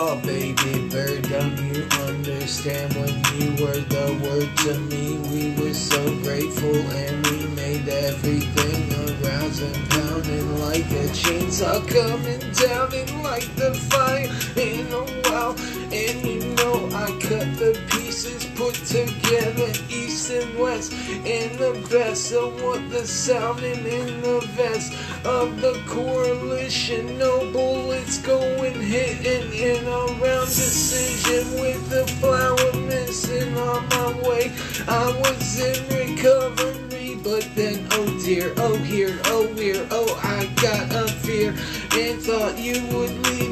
Oh, baby bird, don't you understand when you were the word to me? We were so grateful and we made everything around and pounding like a chainsaw coming down and like the fire in a while. And you know I cut the pieces, put together and the best of what the sounding in the vest of the coalition. No bullets going hitting in a round decision with the flower missing on my way. I was in recovery, but then oh dear, oh here, oh weird, oh I got a fear and thought you would leave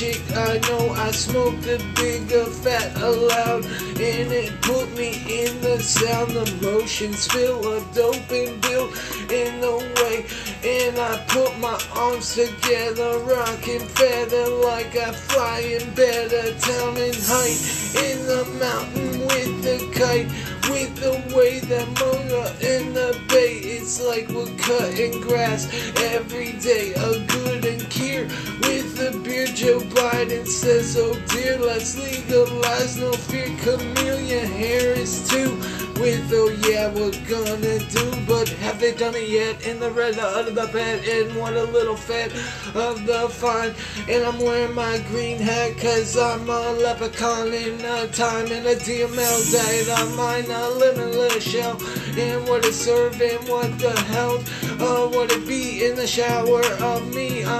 chick, I know I smoked a bigger fat aloud and it put me in the sound, the motion, spill a dope and build in the way and I put my arms together, rocking feather like I fly in better town. And height in the mountain with the kite, with the way that motor in the bay. It's like we're cutting grass every day, a good Joe Biden says, "Oh dear, let's legalize. No fear." Kamala Harris too. With oh yeah we're gonna do but have they done it yet? In the red under the bed and what a little fit of the fun. And I'm wearing my green hat cause I'm a leprechaun in a time in a DML diet on mine a limitless shell. And what it serve and what the hell? Uh, what it be in the shower of me. I'm a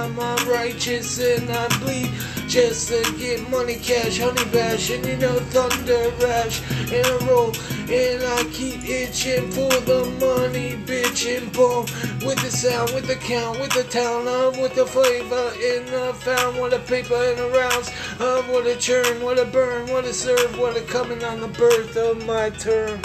righteous and I bleed just to get money cash honey bash and you know thunder rash and a roll and I keep itching for the money, bitch, and boom. With the sound, with the count, with the town of, with the flavor in the found, what a paper in the rounds of what a churn, what a burn, what a serve, what a coming on the birth of my turn.